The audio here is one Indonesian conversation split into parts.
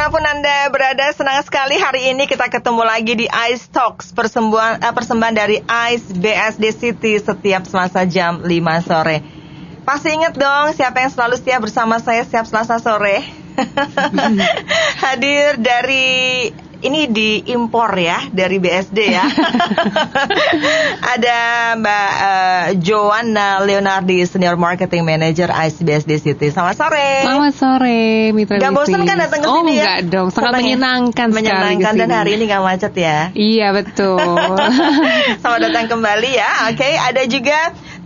di mana pun Anda berada, senang sekali hari ini kita ketemu lagi di Ice Talks, persembahan, uh, persembahan dari Ice BSD City setiap Selasa jam 5 sore. Pasti ingat dong siapa yang selalu setia bersama saya setiap Selasa sore. Hadir dari ini diimpor ya dari BSD ya. Ada Mbak uh, Joanna Leonardi, Senior Marketing Manager ICE BSD City. Selamat sore. Selamat sore, Mitra Gak bosan kan datang ke oh, sini ya? enggak dong, sangat Senang ya? menyenangkan, Menyenangkan sekali dan ke sini. hari ini gak macet ya. Iya betul. Selamat datang kembali ya. Oke, ada juga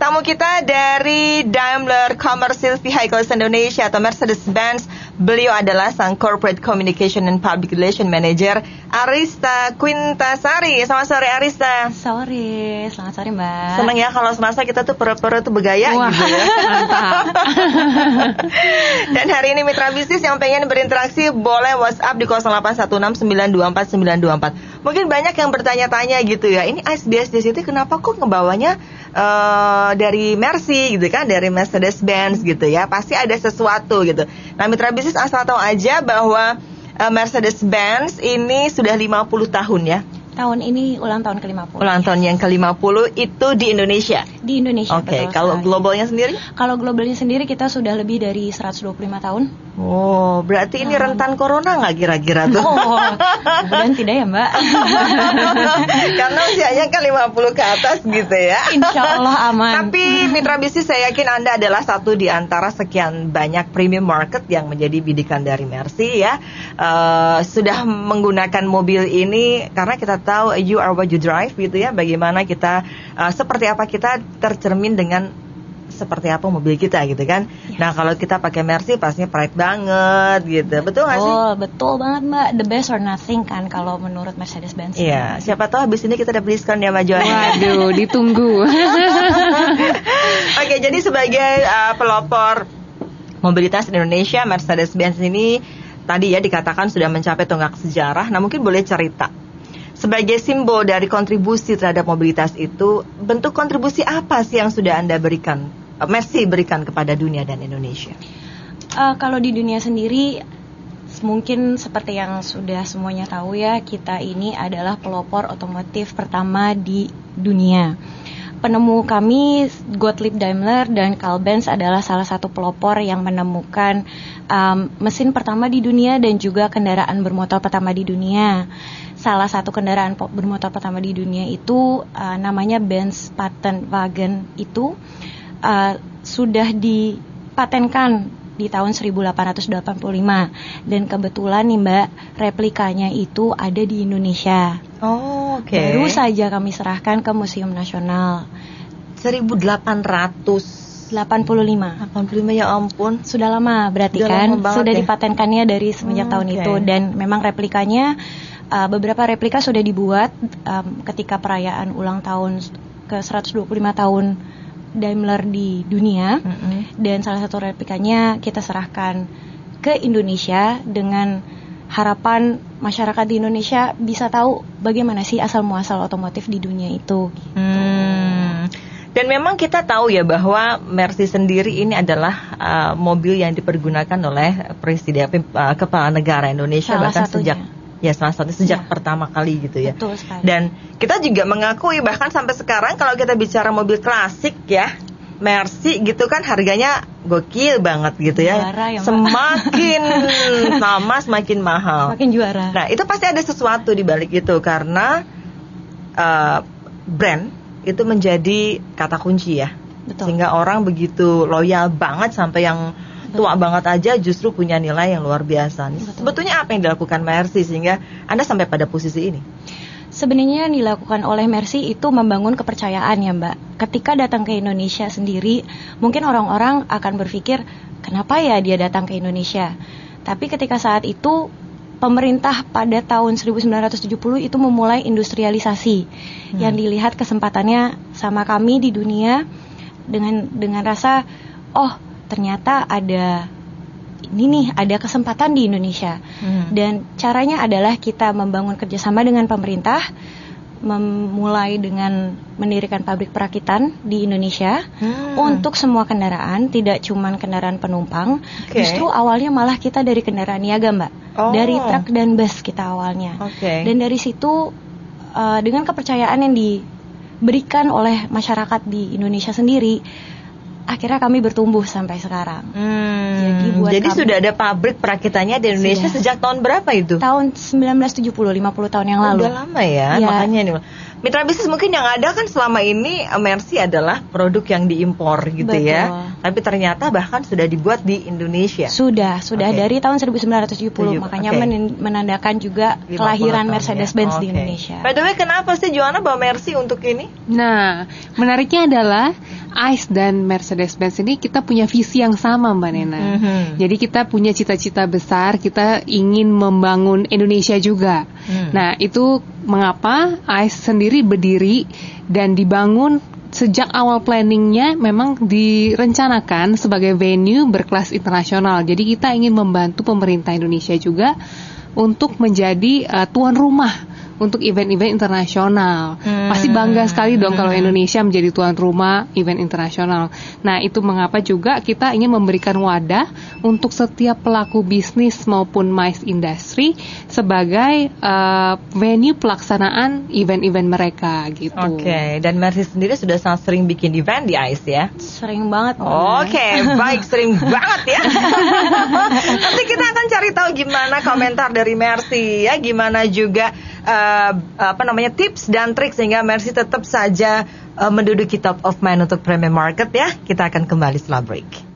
tamu kita dari Daimler Commercial Vehicles Indonesia atau Mercedes-Benz. Beliau adalah sang Corporate Communication and Public Relation Manager Arista Quintasari. Selamat sore Arista. Sore, selamat sore Mbak. Seneng ya kalau semasa kita tuh pura-pura tuh bergaya Wah, gitu ya. mantap. Dan hari ini mitra bisnis yang pengen berinteraksi boleh WhatsApp di 0816924924. Mungkin banyak yang bertanya-tanya gitu ya. Ini ISBS di situ kenapa kok ngebawanya eh, dari Mercy gitu kan, dari Mercedes Benz gitu ya. Pasti ada sesuatu gitu. Nah, mitra bisnis asal tahu aja bahwa eh, Mercedes Benz ini sudah 50 tahun ya. Tahun ini ulang tahun ke-50. Ulang tahun yang ke-50 itu di Indonesia. Di Indosia. Oke, betul kalau sekali. globalnya sendiri? Kalau globalnya sendiri kita sudah lebih dari 125 tahun. Oh, berarti ini Nah. rentan corona nggak kira-kira tuh? Oh, kemudian tidak ya Mbak. Karena usianya kan 50 ke atas gitu ya. Insya Allah aman. Tapi mitra bisnis saya yakin Anda adalah satu di antara sekian banyak premium market yang menjadi bidikan dari Mercy ya. Eh, sudah menggunakan mobil ini karena kita tahu you are what you drive gitu ya. Bagaimana kita eh, seperti apa kita tercermin dengan seperti apa mobil kita gitu kan. Nah, kalau kita pakai Mercy pastinya pride banget gitu. Betul nggak sih? Betul, betul banget Mbak. The best or nothing kan kalau menurut Mercedes-Benz. Iya, siapa tahu habis ini kita dapat diskon ya Mbak Joan. Waduh, ditunggu. Oke, jadi sebagai uh, pelopor mobilitas di Indonesia, Mercedes-Benz ini tadi ya dikatakan sudah mencapai tonggak sejarah. Nah, mungkin boleh cerita sebagai simbol dari kontribusi terhadap mobilitas itu, bentuk kontribusi apa sih yang sudah Anda berikan, uh, Mercy berikan kepada dunia dan Indonesia? Eh, kalau di dunia sendiri mungkin seperti yang sudah semuanya tahu ya kita ini adalah pelopor otomotif pertama di dunia. Penemu kami Gottlieb Daimler dan Carl Benz adalah salah satu pelopor yang menemukan um, mesin pertama di dunia dan juga kendaraan bermotor pertama di dunia. Salah satu kendaraan bermotor pertama di dunia itu uh, namanya Benz Patent Wagen itu uh, sudah dipatenkan di tahun 1885 dan kebetulan nih Mbak replikanya itu ada di Indonesia. Oh, oke. Baru saja kami serahkan ke Museum Nasional 1885 85. ya ampun. Sudah lama berarti Sudah kan lama sudah ya. dipatenkannya dari semenjak Hmm, tahun oke. itu dan memang replikanya uh, beberapa replika sudah dibuat um, ketika perayaan ulang tahun ke 125 tahun Daimler di dunia Mm-mm. dan salah satu replikanya kita serahkan ke Indonesia dengan harapan masyarakat di Indonesia bisa tahu bagaimana sih asal muasal otomotif di dunia itu. Hmm. Dan memang kita tahu ya bahwa Mercy sendiri ini adalah uh, mobil yang dipergunakan oleh presiden uh, kepala negara Indonesia Salah bahkan satunya. sejak ya salah satu sejak Ya. pertama kali gitu ya. Betul sekali. Dan kita juga mengakui bahkan sampai sekarang kalau kita bicara mobil klasik ya Mercy gitu kan harganya gokil banget gitu ya. Juara ya, semakin lama semakin mahal. Makin juara. Nah, itu pasti ada sesuatu di balik itu karena uh, brand itu menjadi kata kunci ya. Betul. Sehingga orang begitu loyal banget sampai yang tua banget aja justru punya nilai yang luar biasa. Nih, Betul. Sebetulnya apa yang dilakukan Mercy sehingga Anda sampai pada posisi ini? Sebenarnya yang dilakukan oleh Mercy itu membangun kepercayaan ya Mbak. Ketika datang ke Indonesia sendiri, mungkin orang-orang akan berpikir, kenapa ya dia datang ke Indonesia? Tapi ketika saat itu, pemerintah pada tahun 1970 itu memulai industrialisasi. Yang dilihat kesempatannya sama kami di dunia dengan dengan rasa, oh ternyata ada ini nih ada kesempatan di Indonesia. Hmm. Dan caranya adalah kita membangun kerjasama dengan pemerintah, memulai dengan mendirikan pabrik perakitan di Indonesia Hmm. untuk semua kendaraan, tidak cuma kendaraan penumpang. Oke. Justru awalnya malah kita dari kendaraan niaga, Mbak. Oh. dari truk dan bus kita awalnya. Oke. Dan dari situ uh, dengan kepercayaan yang diberikan oleh masyarakat di Indonesia sendiri, akhirnya kami bertumbuh sampai sekarang. Hmm, Jadi buat jadi kami- sudah ada pabrik perakitannya di Indonesia Sudah. sejak tahun berapa itu? Tahun 1970, 50 tahun yang lalu. Udah lama ya, Iya. makanya nih. Mitra bisnis mungkin yang ada kan selama ini eh, Mercy adalah produk yang diimpor gitu ya. Tapi ternyata bahkan sudah dibuat di Indonesia. Sudah, sudah Oke. dari tahun 1970, Tujuh, makanya oke. men- menandakan juga 50 kelahiran Mercedes-Benz ya. di. Indonesia. By the way, kenapa sih Joanna bawa Mercy untuk ini? Nah, menariknya adalah ICE dan Mercedes-Benz ini kita punya visi yang sama Mbak Nena. Mhm. Jadi kita punya cita-cita besar, kita ingin membangun Indonesia juga. Hmm. Nah, itu mengapa ICE sendiri berdiri dan dibangun sejak awal planningnya memang direncanakan sebagai venue berkelas internasional. Jadi kita ingin membantu pemerintah Indonesia juga untuk menjadi uh, tuan rumah untuk event-event internasional. Hmm. Pasti bangga sekali dong kalau Indonesia menjadi tuan rumah event internasional. Nah, itu mengapa juga kita ingin memberikan wadah untuk setiap pelaku bisnis maupun MICE industry sebagai uh, venue pelaksanaan event-event mereka gitu. Oke, dan Mercy sendiri sudah sangat sering bikin event di ICE ya. Sering banget. Oke, baik sering banget ya. Nanti kita akan cari tahu gimana komentar dari Mercy ya, gimana juga eh, apa namanya tips dan trik sehingga Mercy tetap saja eh, menduduki top of mind untuk premium market ya. Kita akan kembali setelah break.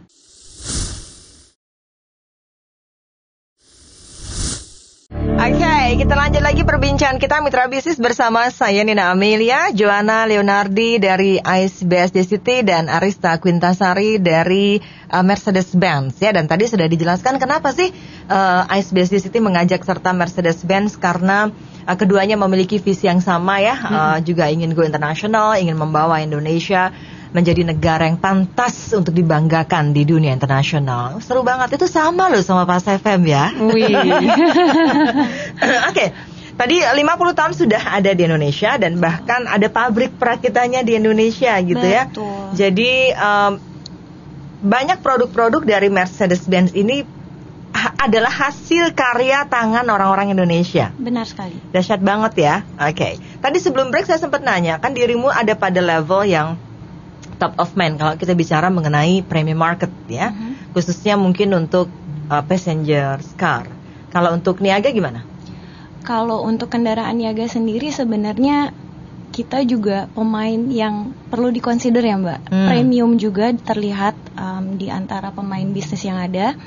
Oke, kita lanjut lagi perbincangan kita mitra bisnis bersama saya Nina Amelia, Joanna Leonardi dari ICE BSD City dan Arista Quintasari dari uh, Mercedes-Benz ya. Dan tadi sudah dijelaskan kenapa sih uh, ICE BSD City mengajak serta Mercedes-Benz karena uh, keduanya memiliki visi yang sama ya, uh, juga ingin go internasional, ingin membawa Indonesia menjadi negara yang pantas untuk dibanggakan di dunia internasional. Seru banget itu sama loh sama Pas FM ya. Oke. Tadi 50 tahun sudah ada di Indonesia dan bahkan ada pabrik perakitannya di Indonesia gitu ya. Betul. Jadi em, banyak produk-produk dari Mercedes-Benz ini ha- adalah hasil karya tangan orang-orang Indonesia. Benar sekali. Dahsyat banget ya. Oke. Tadi sebelum break saya sempat nanya, kan dirimu ada pada level yang top of mind kalau kita bicara mengenai premium market ya. Mhm. Khususnya mungkin untuk uh, passenger car. Kalau untuk niaga gimana? Kalau untuk kendaraan niaga sendiri sebenarnya kita juga pemain yang perlu dikonsider ya Mbak. Hmm. Premium juga terlihat um, di antara pemain bisnis yang ada.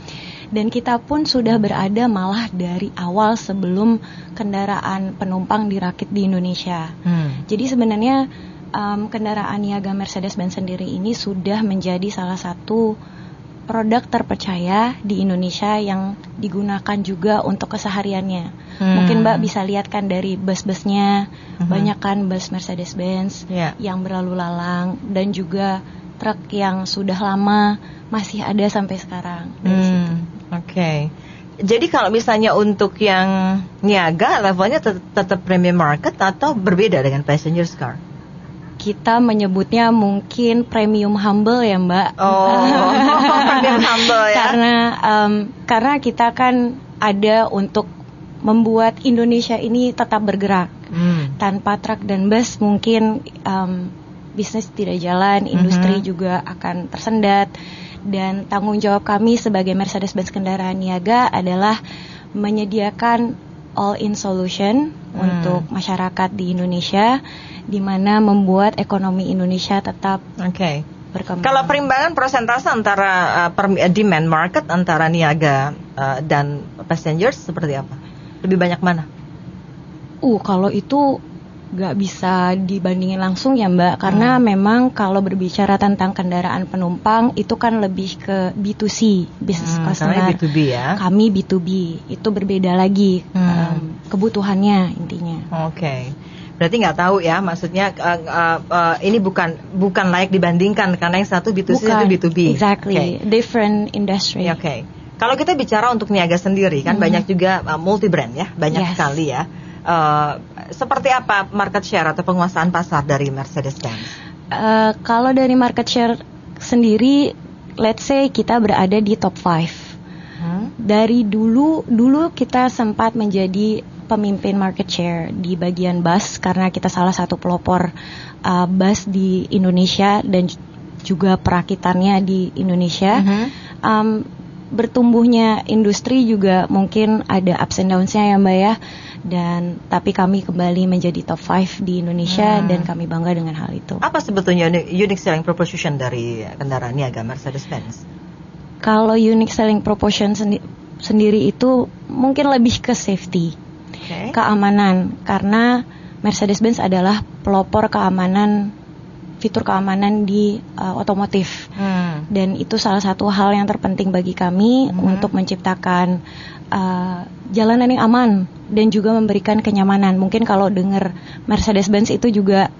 Dan kita pun sudah berada malah dari awal sebelum kendaraan penumpang dirakit di Indonesia. Hmm. Jadi sebenarnya um, kendaraan niaga Mercedes-Benz sendiri ini sudah menjadi salah satu produk terpercaya di Indonesia yang digunakan juga untuk kesehariannya. Hmm. Mungkin Mbak bisa lihat kan dari bus-busnya, Mhm. banyak kan bus Mercedes-Benz Ya. yang berlalu lalang dan juga truk yang sudah lama masih ada sampai sekarang. Hmm, Oke. Jadi kalau misalnya untuk yang niaga levelnya tet- tetap premium market atau berbeda dengan passenger car? Kita menyebutnya mungkin premium humble ya Mbak. Oh, premium humble ya. Karena em, karena kita kan ada untuk membuat Indonesia ini tetap bergerak. Hmm. Tanpa truk dan bus mungkin em, bisnis tidak jalan, industri Mhm. juga akan tersendat. Dan tanggung jawab kami sebagai Mercedes-Benz kendaraan niaga adalah menyediakan all-in solution Hmm. untuk masyarakat di Indonesia, di mana membuat ekonomi Indonesia tetap Oke. berkembang. Kalau perimbangan persentase antara uh, demand market antara niaga uh, dan passengers seperti apa? Lebih banyak mana? Uh, kalau itu nggak bisa dibandingin langsung ya Mbak, karena Hmm. memang kalau berbicara tentang kendaraan penumpang itu kan lebih ke B2C, business Hmm, customer. karena B2B ya. Kami B2B, itu berbeda lagi Hmm. em, kebutuhannya intinya. Oke. Berarti nggak tahu ya, maksudnya uh, uh, uh, ini bukan bukan layak dibandingkan karena yang satu B2C satu B2B. Exactly, Oke. different industry. Oke. Kalau kita bicara untuk niaga sendiri kan Mhm. banyak juga uh, multi brand ya, banyak Yes. sekali ya. Uh, seperti apa market share atau penguasaan pasar dari Mercedes-Benz? Eh, kalau dari market share sendiri, let's say kita berada di top 5. Hmm? dari dulu dulu kita sempat menjadi pemimpin market share di bagian bus karena kita salah satu pelopor uh, bus di Indonesia dan juga perakitannya di Indonesia. Mhm. Um, bertumbuhnya industri juga mungkin ada ups and downs-nya ya Mbak ya. Dan tapi kami kembali menjadi top 5 di Indonesia Hmm. dan kami bangga dengan hal itu. Apa sebetulnya uni- unique selling proposition dari kendaraan niaga Mercedes-Benz? Kalau unique selling proportion sendi- sendiri itu mungkin lebih ke safety, Oke. keamanan karena Mercedes-Benz adalah pelopor keamanan fitur keamanan di uh, otomotif. Hmm. dan itu salah satu hal yang terpenting bagi kami Mhm. untuk menciptakan uh, jalanan yang aman dan juga memberikan kenyamanan. Mungkin kalau dengar Mercedes-Benz itu juga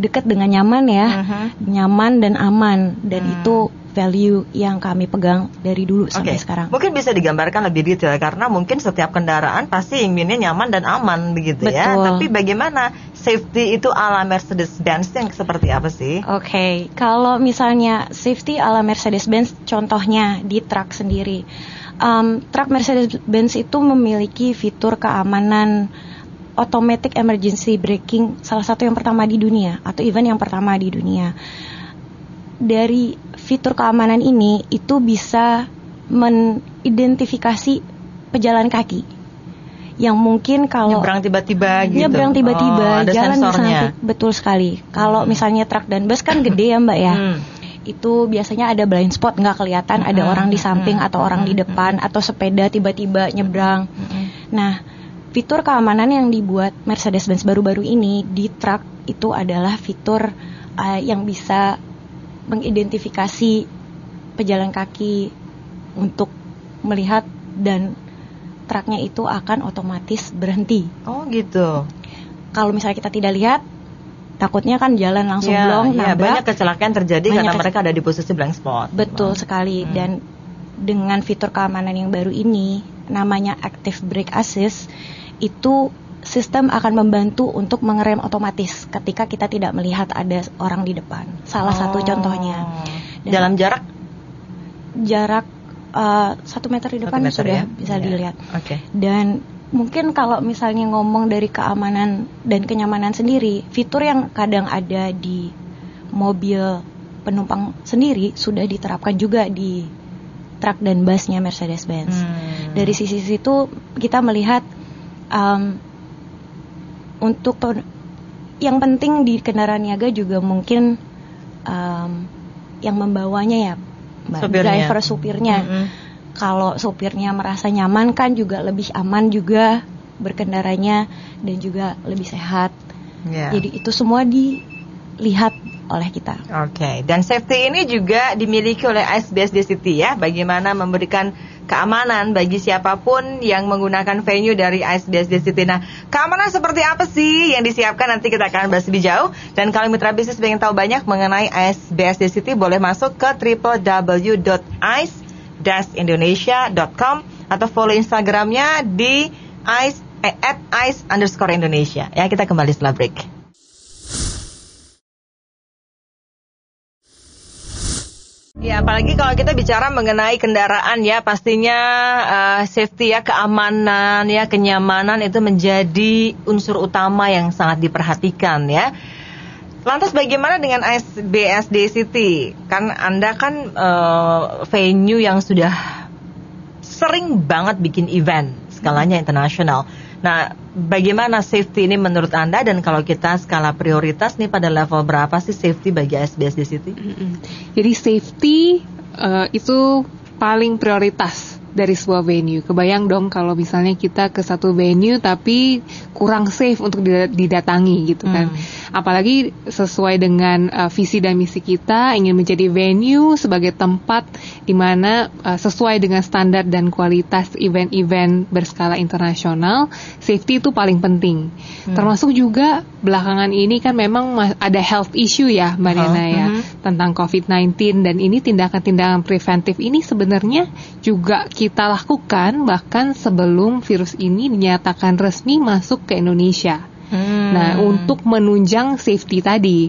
dekat dengan nyaman ya, Mhm. nyaman dan aman dan Hmm. itu value yang kami pegang dari dulu sampai sekarang. Mungkin bisa digambarkan lebih detail karena mungkin setiap kendaraan pasti inginnya nyaman dan aman begitu ya. Betul. Tapi bagaimana safety itu ala Mercedes-Benz yang seperti apa sih? Oke, kalau misalnya safety ala Mercedes-Benz, contohnya di truk sendiri, um, truk Mercedes-Benz itu memiliki fitur keamanan automatic emergency braking, salah satu yang pertama di dunia atau even yang pertama di dunia. Dari fitur keamanan ini itu bisa mengidentifikasi pejalan kaki yang mungkin kalau Nyebrang tiba-tiba gitu. nyebrang tiba-tiba Oh, ada jalan di sensornya. samping betul sekali kalau Hmm. misalnya truk dan bus kan gede ya mbak ya Hmm. itu biasanya ada blind spot nggak kelihatan ada Hmm, orang di hmm, samping hmm, atau orang di hmm, depan atau sepeda tiba-tiba nyebrang Mm-mm. nah fitur keamanan yang dibuat Mercedes-Benz baru-baru ini di truk itu adalah fitur uh, yang bisa mengidentifikasi pejalan kaki untuk melihat dan truknya itu akan otomatis berhenti Oh gitu. kalau misalnya kita tidak lihat takutnya kan jalan langsung Ya, blong ya, nabrak banyak kecelakaan terjadi Banyak karena mereka ada di posisi blank spot. betul sekali Hmm. dan dengan fitur keamanan yang baru ini namanya active brake assist itu sistem akan membantu untuk mengerem otomatis ketika kita tidak melihat ada orang di depan salah satu Oh. contohnya Dan Dalam jarak jarak uh, satu meter di satu depan meter sudah ya? bisa Ya. dilihat Oke. dan mungkin kalau misalnya ngomong dari keamanan dan kenyamanan sendiri, fitur yang kadang ada di mobil penumpang sendiri sudah diterapkan juga di truk dan busnya Mercedes-Benz. Hmm. Dari sisi situ kita melihat um, untuk yang penting di kendaraan niaga juga mungkin um, yang membawanya ya, Mbak, Supirnya. driver supirnya Mm-mm. kalau sopirnya merasa nyaman kan juga lebih aman juga berkendaranya dan juga lebih sehat. Ya. Jadi itu semua dilihat oleh kita. Oke, dan safety ini juga dimiliki oleh ISBSD City ya. Bagaimana memberikan keamanan bagi siapa pun yang menggunakan venue dari ISBSD City. Nah, keamanan seperti apa sih yang disiapkan nanti kita akan bahas lebih jauh. Dan kalau mitra bisnis ingin tahu banyak mengenai ISBSD City, boleh masuk ke www.ice-indonesia.com atau follow Instagramnya di ice eh, at ice underscore Indonesia. Ya, kita kembali setelah break. Ya, apalagi kalau kita bicara mengenai kendaraan ya, pastinya eh, safety ya, keamanan ya, kenyamanan itu menjadi unsur utama yang sangat diperhatikan ya. Lantas bagaimana dengan BSD City? Kan Anda kan eh, venue yang sudah sering banget bikin event, skalanya internasional. Nah, bagaimana safety ini menurut Anda dan kalau kita skala prioritas nih pada level berapa sih safety bagi SBSD City? Mm-mm. Jadi safety eh, itu paling prioritas dari sebuah venue. Kebayang dong kalau misalnya kita ke satu venue tapi kurang safe untuk dida- didatangi gitu kan. Hmm. Apalagi sesuai dengan eh, visi dan misi kita ingin menjadi venue sebagai tempat di mana eh, sesuai dengan standar dan kualitas event-event berskala internasional, safety itu paling penting. Hmm. Termasuk juga belakangan ini kan memang ma- ada health issue ya Mbak Oh, Nena ya mhm. tentang COVID-19 dan ini tindakan-tindakan preventif ini sebenarnya juga kita lakukan bahkan sebelum virus ini dinyatakan resmi masuk ke Indonesia. Hmm. Nah, untuk menunjang safety tadi.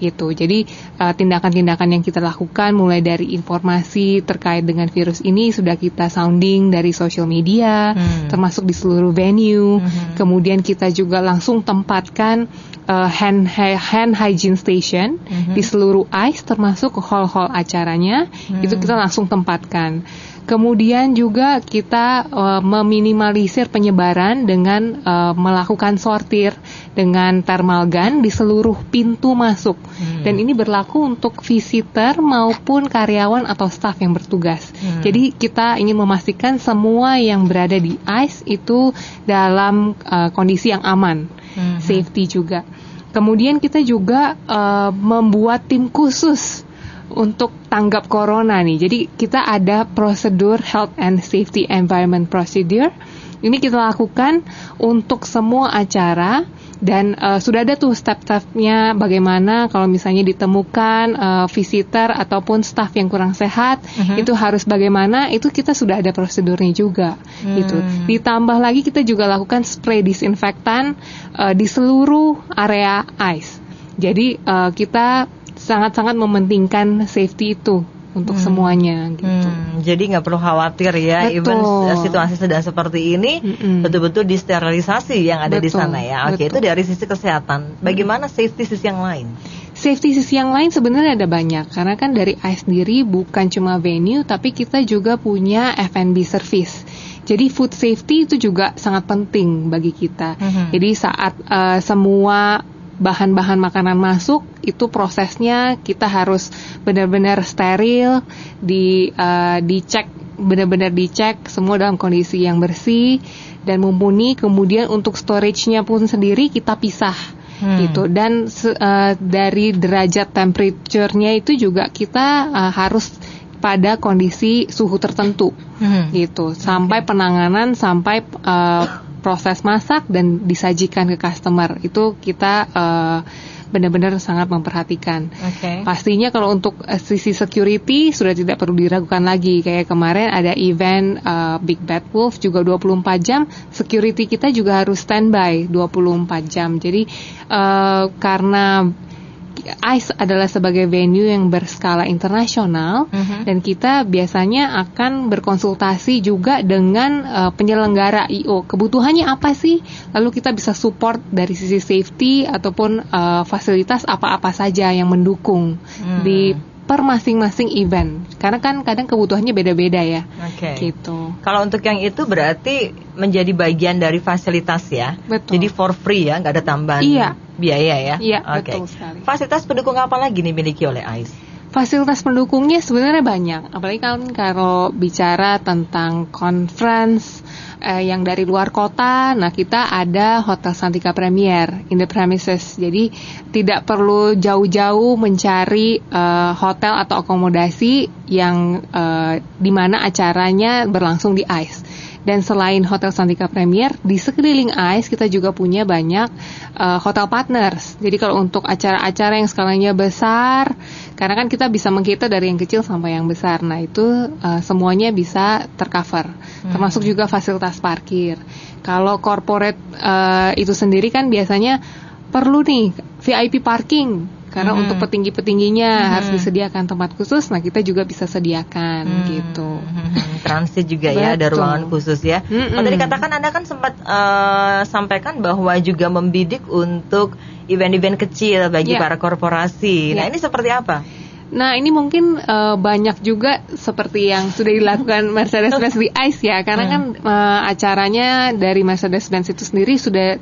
gitu. Jadi uh, tindakan-tindakan yang kita lakukan mulai dari informasi terkait dengan virus ini sudah kita sounding dari social media, hmm. termasuk di seluruh venue. Hmm. Kemudian kita juga langsung tempatkan uh, hand hand hygiene station hmm. di seluruh ICE termasuk hall-hall acaranya. Hmm. Itu kita langsung tempatkan. Kemudian juga kita uh, meminimalisir penyebaran dengan uh, melakukan sortir dengan thermal gun di seluruh pintu masuk. Hmm. Dan ini berlaku untuk visitor maupun karyawan atau staf yang bertugas. Hmm. Jadi kita ingin memastikan semua yang berada di ICE itu dalam uh, kondisi yang aman, hmm. safety juga. Kemudian kita juga uh, membuat tim khusus untuk tanggap corona nih. Jadi kita ada prosedur health and safety environment procedure. Ini kita lakukan untuk semua acara dan uh, sudah ada tuh step-stepnya bagaimana kalau misalnya ditemukan uh, visitor ataupun staff yang kurang sehat uh -huh. itu harus bagaimana itu kita sudah ada prosedurnya juga hmm. gitu ditambah lagi kita juga lakukan spray disinfektan uh, di seluruh area ice jadi uh, kita sangat-sangat mementingkan safety itu untuk hmm. semuanya gitu. Hmm, jadi nggak perlu khawatir ya, Betul. even situasi sedang seperti ini hmm. betul-betul disterilisasi yang ada Betul. di sana ya. Oke, Betul. itu dari sisi kesehatan. Bagaimana hmm. safety sisi yang lain? Safety sisi yang lain sebenarnya ada banyak karena kan dari ICE sendiri bukan cuma venue tapi kita juga punya F&B service. Jadi food safety itu juga sangat penting bagi kita. -hmm. Jadi saat uh, semua bahan-bahan makanan masuk itu prosesnya kita harus benar-benar steril di uh, dicek benar-benar dicek semua dalam kondisi yang bersih dan mumpuni kemudian untuk storage-nya pun sendiri kita pisah hmm. gitu dan uh, dari derajat temperature-nya itu juga kita uh, harus pada kondisi suhu tertentu hmm. gitu sampai penanganan sampai uh, proses masak dan disajikan ke customer itu kita uh, benar-benar sangat memperhatikan. Okay. Pastinya kalau untuk uh, sisi security sudah tidak perlu diragukan lagi. Kayak kemarin ada event uh, Big Bad Wolf juga 24 jam, security kita juga harus standby 24 jam. Jadi uh, karena ICE adalah sebagai venue yang berskala internasional -huh. dan kita biasanya akan berkonsultasi juga dengan uh, penyelenggara IO. Kebutuhannya apa sih? Lalu kita bisa support dari sisi safety ataupun uh, fasilitas apa-apa saja yang mendukung hmm. di per masing-masing event. Karena kan kadang kebutuhannya beda-beda ya. Oke. Okay. Gitu. Kalau untuk yang itu berarti menjadi bagian dari fasilitas ya. Betul. Jadi for free ya, nggak ada tambahan iya. Biaya ya. Iya, okay. betul sekali. Fasilitas pendukung apa lagi nih miliki oleh AIS? Fasilitas pendukungnya sebenarnya banyak, apalagi kan kalau bicara tentang conference, eh, yang dari luar kota, nah kita ada Hotel Santika Premier in the premises. Jadi tidak perlu jauh-jauh mencari eh, hotel atau akomodasi yang eh, di mana acaranya berlangsung di ICE. Dan selain Hotel Santika Premier, di sekeliling ICE kita juga punya banyak uh, hotel partners. Jadi kalau untuk acara-acara yang skalanya besar, karena kan kita bisa menghitung dari yang kecil sampai yang besar. Nah itu uh, semuanya bisa tercover, hmm. termasuk juga fasilitas parkir. Kalau corporate uh, itu sendiri kan biasanya perlu nih VIP parking karena hmm. untuk petinggi-petingginya hmm. harus disediakan tempat khusus nah kita juga bisa sediakan hmm. gitu hmm. transit juga ya ada ruangan khusus ya hmm. kalau tadi katakan anda kan sempat uh, sampaikan bahwa juga membidik untuk event-event kecil bagi yeah. para korporasi nah yeah. ini seperti apa Nah ini mungkin uh, banyak juga seperti yang sudah dilakukan Mercedes-Benz di ICE ya, karena hmm. kan uh, acaranya dari Mercedes-Benz itu sendiri sudah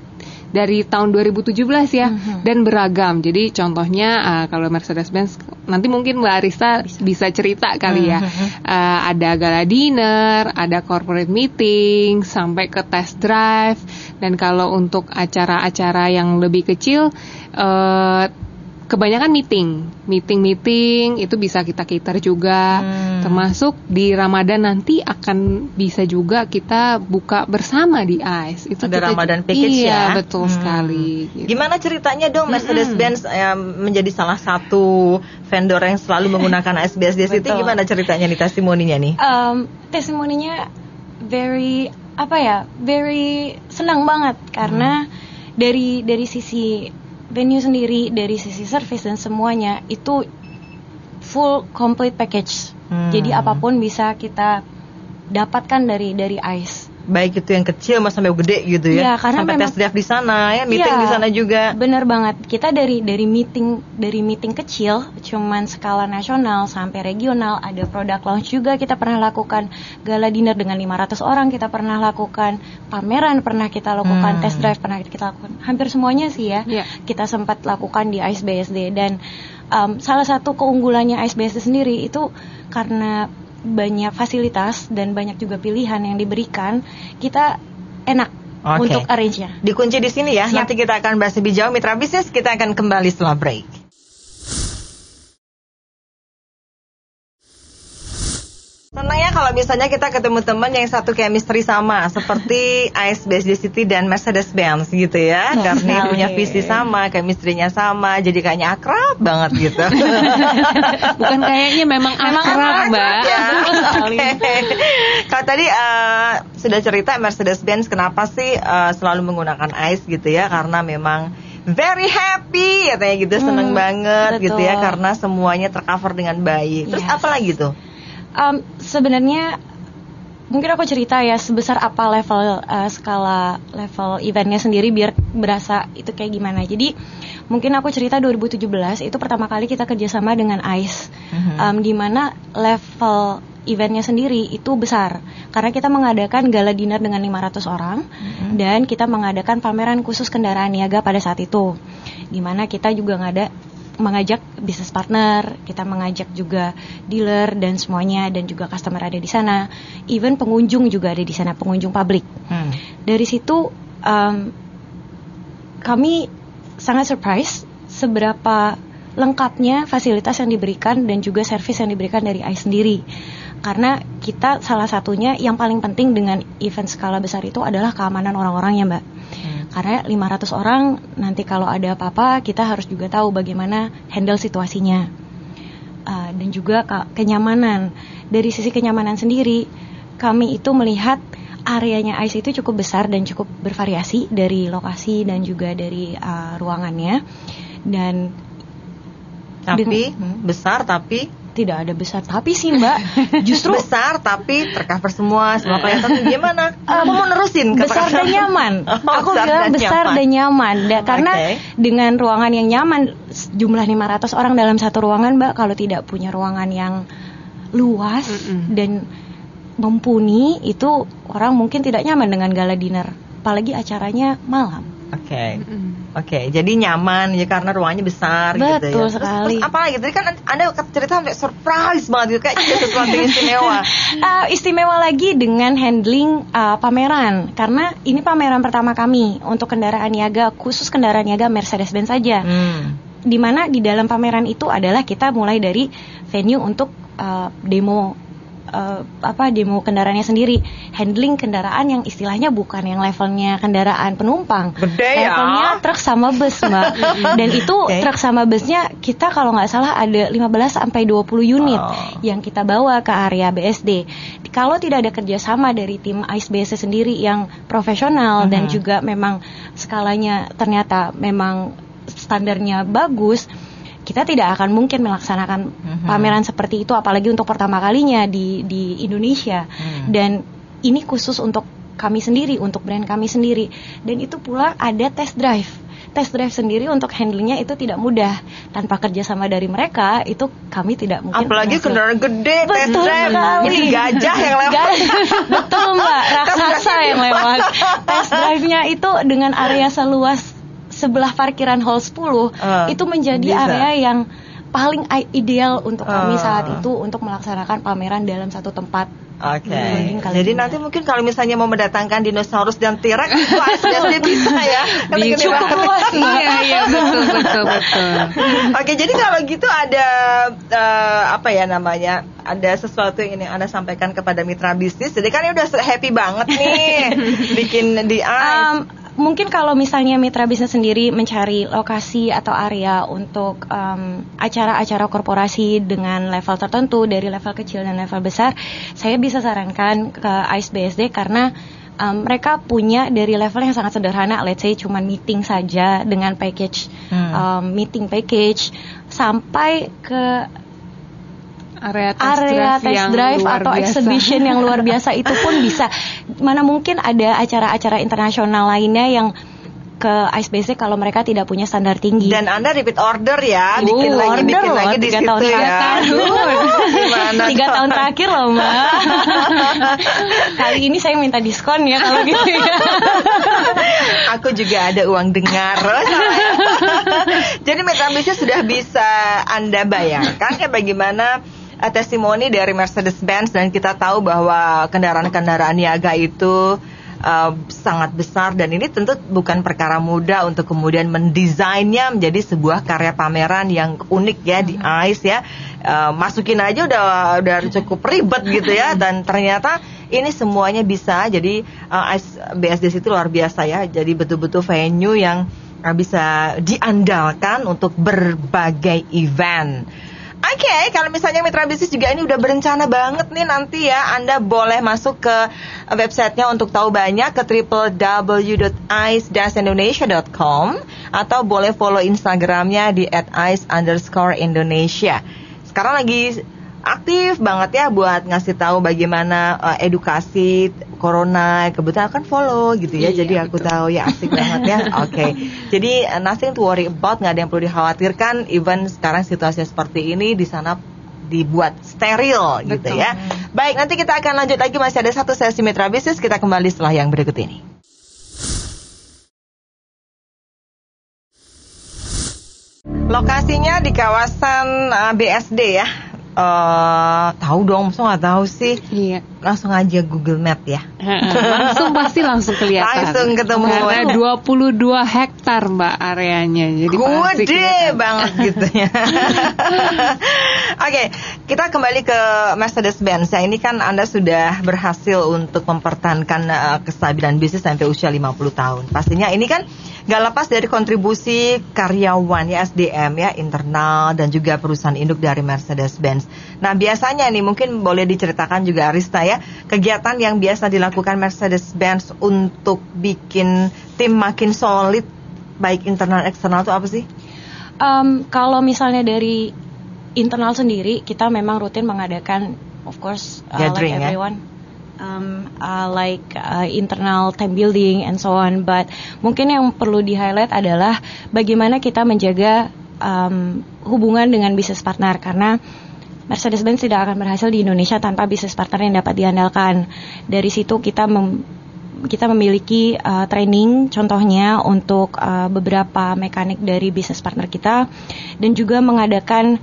dari tahun 2017 ya mm-hmm. dan beragam. Jadi contohnya uh, kalau Mercedes-Benz nanti mungkin Mbak Arista bisa, bisa cerita kali ya. Mm-hmm. Uh, ada gala dinner, ada corporate meeting, sampai ke test drive dan kalau untuk acara-acara yang lebih kecil uh, kebanyakan meeting, meeting-meeting itu bisa kita cater juga. Hmm. Termasuk di Ramadan nanti akan bisa juga kita buka bersama di ICE. Itu ada kita, Ramadan package iya, ya. betul hmm. sekali. Gitu. Gimana ceritanya dong Mercedes-Benz hmm. menjadi salah satu vendor yang selalu menggunakan SBS di City? Gimana ceritanya nih testimoninya nih? Um, testimoninya very apa ya? Very senang banget karena hmm. dari dari sisi venue sendiri dari sisi service dan semuanya itu full complete package. Hmm. Jadi apa pun bisa kita dapatkan dari dari ICE. Baik itu yang kecil mas sampai gede gitu ya, Iya, karena sampai memang- tes drive di sana ya meeting Iya, di sana juga Bener banget. Kita dari dari meeting dari meeting kecil, cuman skala nasional sampai regional, ada produk launch juga kita pernah lakukan, gala dinner dengan 500 orang kita pernah lakukan, pameran pernah kita lakukan, Hmm. test drive pernah kita lakukan. Hampir semuanya sih ya. Iya. Kita sempat lakukan di ICE BSD dan um, salah satu keunggulannya ICE BSD sendiri itu karena banyak fasilitas dan banyak juga pilihan yang diberikan, kita enak Oke. untuk arrange-nya. dikunci di sini ya Siap. nanti kita akan bahas lebih jauh mitra bisnis kita akan kembali setelah break Senang ya kalau misalnya kita ketemu teman yang satu chemistry sama seperti Ice BSD City dan Mercedes Benz gitu ya. Betul Karena sekali. punya visi sama, chemistry-nya sama, jadi kayaknya akrab banget gitu. Bukan kayaknya memang akrab, Mbak. ya. Betul. Kalau tadi eh, sudah cerita Mercedes Benz kenapa sih eh, selalu menggunakan Ice gitu ya? Karena memang very happy katanya gitu, seneng Hmm, banget gitu ya betul. karena semuanya tercover dengan baik. Terus Yes. apa lagi tuh? Um, sebenarnya mungkin aku cerita ya sebesar apa level uh, skala level eventnya sendiri biar berasa itu kayak gimana. Jadi mungkin aku cerita 2017 itu pertama kali kita kerjasama dengan ICE, Mhm. um, di mana level eventnya sendiri itu besar karena kita mengadakan gala dinner dengan 500 orang Mhm. dan kita mengadakan pameran khusus kendaraan niaga pada saat itu, di mana kita juga ngada mengajak bisnis partner, kita mengajak juga dealer dan semuanya dan juga customer ada di sana. Even pengunjung juga ada di sana, pengunjung publik. Hmm. Dari situ um, kami sangat surprise seberapa lengkapnya fasilitas yang diberikan dan juga servis yang diberikan dari AI sendiri. Karena kita salah satunya yang paling penting dengan event skala besar itu adalah keamanan orang-orangnya, Mbak. Hmm. Karena 500 orang nanti kalau ada apa-apa kita harus juga tahu bagaimana handle situasinya. Uh, dan juga ke- kenyamanan. Dari sisi kenyamanan sendiri, kami itu melihat areanya ICE itu cukup besar dan cukup bervariasi dari lokasi dan juga dari uh, ruangannya. Dan Tapi Dengan- hmm. besar tapi tidak ada besar tapi sih Mbak, justru besar tapi tercover semua, semua kelihatan gimana? Kamu mau nerusin kata- besar dan nyaman. Oh, Aku besar bilang dan besar nyaman. dan nyaman. Da- karena Oke. dengan ruangan yang nyaman jumlah 500 orang dalam satu ruangan, Mbak, kalau tidak punya ruangan yang luas Mm-mm. dan mumpuni itu orang mungkin tidak nyaman dengan gala dinner, apalagi acaranya malam. Oke. Mm-mm. Oke, jadi nyaman ya karena ruangannya besar gitu ya. Betul Terus- sekali. Terus, apa lagi? Tadi kan Anda cerita sampai surprise banget gitu kayak itu sesuatu yang istimewa. Uh, istimewa lagi dengan handling uh, pameran karena ini pameran pertama kami untuk kendaraan niaga khusus kendaraan niaga Mercedes-Benz saja. Hmm. di mana di dalam pameran itu adalah kita mulai dari venue untuk uh, demo uh, apa demo kendaraannya sendiri, handling kendaraan yang istilahnya bukan yang levelnya kendaraan penumpang, Gede ya. levelnya truk sama bus mbak, dan itu Oke. truk sama busnya kita kalau nggak salah ada 15 sampai 20 unit Oh. yang kita bawa ke area BSD. Kalau tidak ada kerjasama dari tim ICE BSD sendiri yang profesional dan Mhm. juga memang skalanya ternyata memang standarnya bagus, kita tidak akan mungkin melaksanakan Mhm. pameran seperti itu, apalagi untuk pertama kalinya di di Indonesia. Hmm. Dan ini khusus untuk kami sendiri, untuk brand kami sendiri. Dan itu pula ada test drive. Test drive sendiri untuk handlingnya itu tidak mudah. Tanpa kerjasama dari mereka, itu kami tidak mungkin. Apalagi berhasil. kendaraan gede, test Betul drive. sekali. Gajah yang lewat. Betul mbak, raksasa yang lewat. Test drive-nya itu dengan area seluas sebelah parkiran hall 10 Eh, itu menjadi bisa. area yang paling ideal untuk kami Eh. saat itu untuk melaksanakan pameran dalam satu tempat. Oke. Kali Jadi ini. nanti mungkin kalau misalnya mau mendatangkan dinosaurus dan T-Rex itu aslinya bisa ya. Cukup luas. Iya, iya, betul, betul, betul. Oke, jadi kalau gitu ada eh, apa ya namanya? Ada sesuatu yang ingin Anda sampaikan kepada mitra bisnis. Jadi kan ini udah happy banget nih bikin di ICE. Um, mungkin kalau misalnya mitra bisnis sendiri mencari lokasi atau area untuk um, acara-acara korporasi dengan level tertentu dari level kecil dan level besar, saya bisa sarankan ke ICE BSD karena um, mereka punya dari level yang sangat sederhana, let's say cuma meeting saja dengan package Hmm. um, meeting package sampai ke area test area drive test yang drive luar atau biasa. exhibition yang luar biasa itu pun bisa. Mana mungkin ada acara-acara internasional lainnya yang ke Ice Basic kalau mereka tidak punya standar tinggi. Dan Anda repeat order ya, Uh, bikin lagi, order bikin loh, lagi di tiga situ tahun ya. terakhir. Gimana Tiga tuh? tahun terakhir loh mbak. Kali ini saya minta diskon ya kalau gitu ya. Aku juga ada uang dengar. Jadi Mitra Bisnis sudah bisa Anda bayangkan ya bagaimana eh, testimoni dari Mercedes-Benz dan kita tahu bahwa kendaraan-kendaraan niaga itu eh, sangat besar dan ini tentu bukan perkara mudah untuk kemudian mendesainnya menjadi sebuah karya pameran yang unik ya di ICE ya. Eh, masukin aja udah udah cukup ribet gitu ya dan ternyata ini semuanya bisa jadi uh, ICE BSD itu luar biasa ya jadi betul-betul venue yang uh, bisa diandalkan untuk berbagai event. Oke, kalau misalnya mitra bisnis juga ini udah berencana banget nih nanti ya, Anda boleh masuk ke websitenya untuk tahu banyak ke www.ice-indonesia.com atau boleh follow Instagramnya di @ice_indonesia. Sekarang lagi aktif banget ya buat ngasih tahu bagaimana uh, edukasi corona kebetulan kan follow gitu ya Iya, jadi aku betul. tahu ya asik banget ya oke jadi uh, nothing to worry about nggak ada yang perlu dikhawatirkan even sekarang situasi seperti ini di sana dibuat steril gitu Betul. ya baik nanti kita akan lanjut lagi masih ada satu sesi mitra bisnis kita kembali setelah yang berikut ini Lokasinya di kawasan uh, BSD ya. Eh, tahu dong, masa nggak tahu sih? Iya. Langsung aja Google Map ya. langsung pasti langsung kelihatan. Langsung ketemu. Karena 22 hektar mbak areanya, jadi pasti Gede banget gitu ya. Oke, kita kembali ke Mercedes-Benz. Ya, ini kan Anda sudah berhasil untuk mempertahankan uh, kestabilan bisnis sampai usia 50 tahun. Pastinya ini kan gak lepas dari kontribusi karyawan ya SDM ya internal dan juga perusahaan induk dari Mercedes-Benz. Nah, biasanya nih mungkin boleh diceritakan juga Arista ya, kegiatan yang biasa dilakukan Mercedes-Benz untuk bikin tim makin solid baik internal eksternal itu apa sih? Um, kalau misalnya dari internal sendiri, kita memang rutin mengadakan, of course, uh, Gathering, like ya? Um, uh, like uh, internal team building and so on. But mungkin yang perlu di highlight adalah bagaimana kita menjaga um, hubungan dengan bisnis partner karena Mercedes-Benz tidak akan berhasil di Indonesia tanpa bisnis partner yang dapat diandalkan. Dari situ kita mem- kita memiliki uh, training contohnya untuk uh, beberapa mekanik dari bisnis partner kita dan juga mengadakan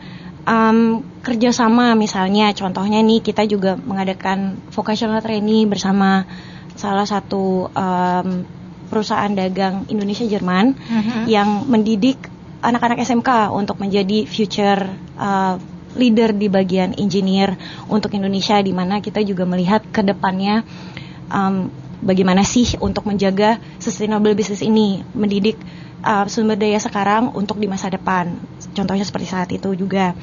um, kerjasama misalnya contohnya nih kita juga mengadakan vocational training bersama salah satu um, perusahaan dagang Indonesia Jerman yang mendidik anak-anak SMK untuk menjadi future uh, leader di bagian engineer untuk Indonesia di mana kita juga melihat ke depannya um, bagaimana sih untuk menjaga sustainable business ini mendidik uh, sumber daya sekarang untuk di masa depan. Contohnya seperti saat itu juga.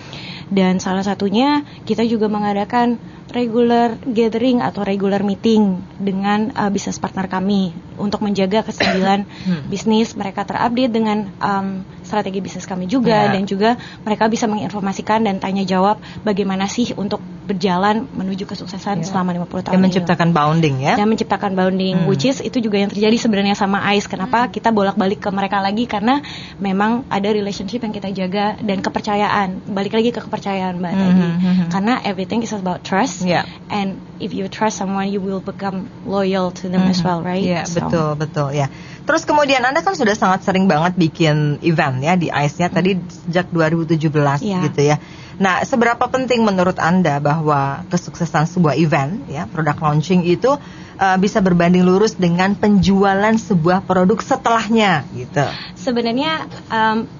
Dan salah satunya kita juga mengadakan regular gathering atau regular meeting dengan uh, bisnis partner kami untuk menjaga kestabilan bisnis. Mereka terupdate dengan um, strategi bisnis kami juga Ya. dan juga mereka bisa menginformasikan dan tanya jawab bagaimana sih untuk berjalan menuju kesuksesan Ya. selama 50 tahun Dan ini. menciptakan bounding ya. dan menciptakan bounding Hmm. which is itu juga yang terjadi sebenarnya sama ICE kenapa kita bolak-balik ke mereka lagi karena memang ada relationship yang kita jaga dan kepercayaan balik lagi ke kepercayaan mbak Mhm, tadi mhm. karena everything is about trust Ya. and if you trust someone you will become loyal to them as Mhm. well right Iya, So, betul, betul ya. Terus kemudian Anda kan sudah sangat sering banget bikin event ya di ICE-nya tadi sejak 2017 Iya. gitu ya. Nah, seberapa penting menurut Anda bahwa kesuksesan sebuah event ya, produk launching itu uh, bisa berbanding lurus dengan penjualan sebuah produk setelahnya gitu. sebenarnya um,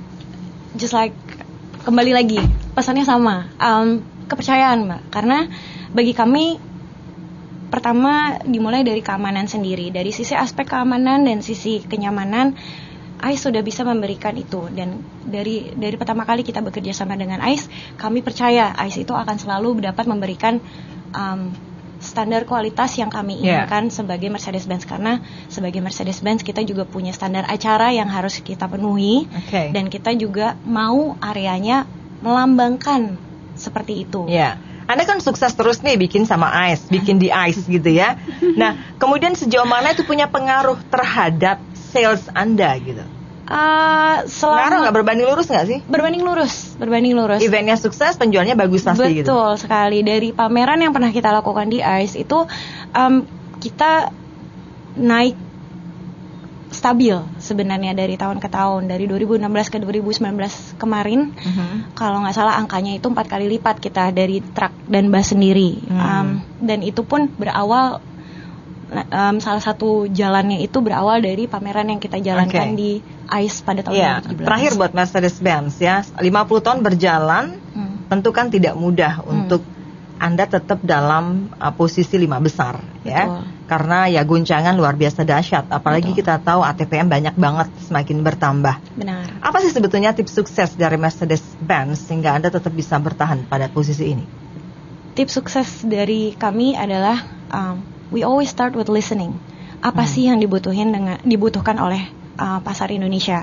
just like kembali lagi pesannya sama um, kepercayaan mbak karena bagi kami pertama dimulai dari keamanan sendiri dari sisi aspek keamanan dan sisi kenyamanan ICE sudah bisa memberikan itu dan dari dari pertama kali kita bekerja sama dengan ICE kami percaya ICE itu akan selalu dapat memberikan um, standar kualitas yang kami Yeah. inginkan sebagai Mercedes-Benz karena sebagai Mercedes-Benz kita juga punya standar acara yang harus kita penuhi Oke. dan kita juga mau areanya melambangkan seperti itu. Ya. Anda kan sukses terus nih bikin sama Ice, bikin di Ice gitu ya. Nah, kemudian sejauh mana itu punya pengaruh terhadap sales Anda gitu? Ah, Pengaruh nggak selama berbanding lurus nggak sih? berbanding lurus, berbanding lurus. Eventnya sukses, penjualnya bagus pasti gitu. Betul sekali dari pameran yang pernah kita lakukan di ICE itu um, kita naik stabil sebenarnya dari tahun ke tahun dari 2016 ke 2019 kemarin Mhm. kalau nggak salah angkanya itu empat kali lipat kita dari truk dan bus sendiri Hmm. Um, dan itu pun berawal um, salah satu jalannya itu berawal dari pameran yang kita jalankan Oke. di ICE pada tahun Iya, 2017 terakhir buat Mercedes-Benz ya, 50 tahun berjalan, Hmm. tentu kan tidak mudah untuk Anda tetap dalam uh, posisi lima besar ya. Betul. Karena ya guncangan luar biasa dahsyat, apalagi Betul. kita tahu ATPM banyak banget semakin bertambah. benar Apa sih sebetulnya tips sukses dari Mercedes-Benz sehingga Anda tetap bisa bertahan pada posisi ini? tips sukses dari kami adalah um, we always start with listening. Apa Hmm. sih yang dibutuhin dengan dibutuhkan oleh uh, pasar Indonesia?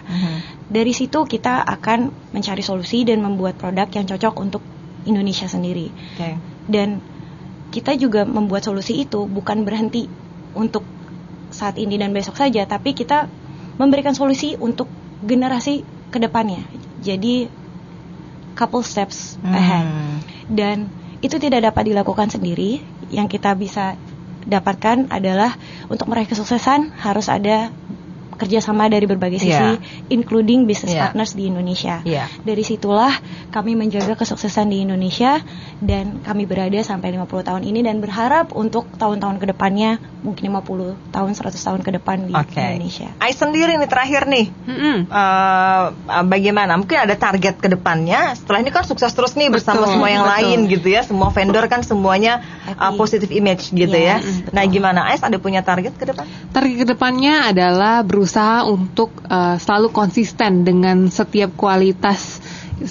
Dari situ kita akan mencari solusi dan membuat produk yang cocok untuk Indonesia sendiri. Oke. Dan kita juga membuat solusi itu bukan berhenti untuk saat ini dan besok saja, tapi kita memberikan solusi untuk generasi ke depannya. Jadi couple steps ahead Hmm. dan itu tidak dapat dilakukan sendiri. Yang kita bisa dapatkan adalah untuk meraih kesuksesan harus ada kerjasama dari berbagai sisi, Iya. including business Iya. partners di Indonesia. Iya. Dari situlah kami menjaga kesuksesan di Indonesia dan kami berada sampai 50 tahun ini dan berharap untuk tahun-tahun ke depannya mungkin 50 tahun 100 tahun ke depan di Oke. Indonesia. Ais sendiri nih terakhir nih, Mm-mm. eh, eh, bagaimana? Mungkin ada target ke depannya. Setelah ini kan sukses terus nih bersama Betul, semua yang betul. lain gitu ya. Semua vendor kan semuanya uh, positive image gitu ya. Yes, betul. Nah, gimana Ais ada punya target ke depan? Target ke depannya adalah berusaha untuk uh, selalu konsisten dengan setiap kualitas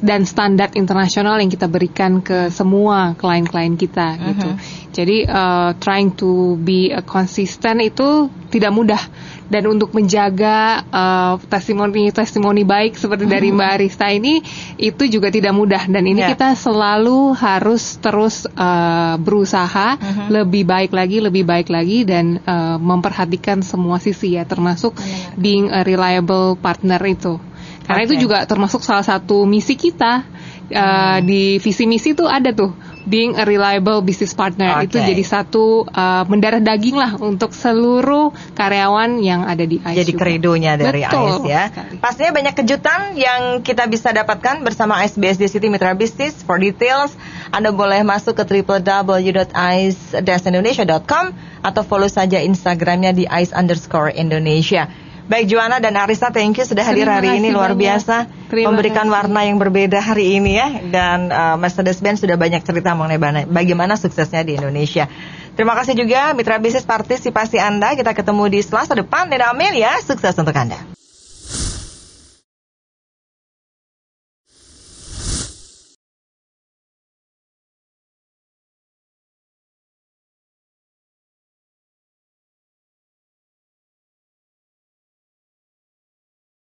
dan standar internasional yang kita berikan ke semua klien-klien kita gitu. Jadi uh, trying to be a consistent itu tidak mudah dan untuk menjaga uh, testimoni testimoni baik seperti dari Mbak Arista ini itu juga tidak mudah dan ini Ya. kita selalu harus terus uh, berusaha Mhm. lebih baik lagi, lebih baik lagi dan uh, memperhatikan semua sisi ya termasuk Benar. being a reliable partner itu. Karena Oke. itu juga termasuk salah satu misi kita Uh, di visi misi itu ada tuh being a reliable business partner Oke. itu jadi satu uh, mendarah daging lah untuk seluruh karyawan yang ada di ICE. Jadi juga. kredonya dari Betul AIS ya. sekali. Pastinya banyak kejutan yang kita bisa dapatkan bersama AIS BSD City Mitra Business. For details, Anda boleh masuk ke www.ais-indonesia.com atau follow saja Instagramnya di ais underscore Indonesia. Baik Joanna dan Arisa, thank you sudah hadir Terima hari ini luar banyak. biasa, Terima memberikan kasih. warna yang berbeda hari ini ya. Dan uh, Mercedes-Benz sudah banyak cerita mengenai bagaimana suksesnya di Indonesia. Terima kasih juga mitra bisnis partisipasi Anda. Kita ketemu di Selasa depan. Neda Amelia, sukses untuk Anda.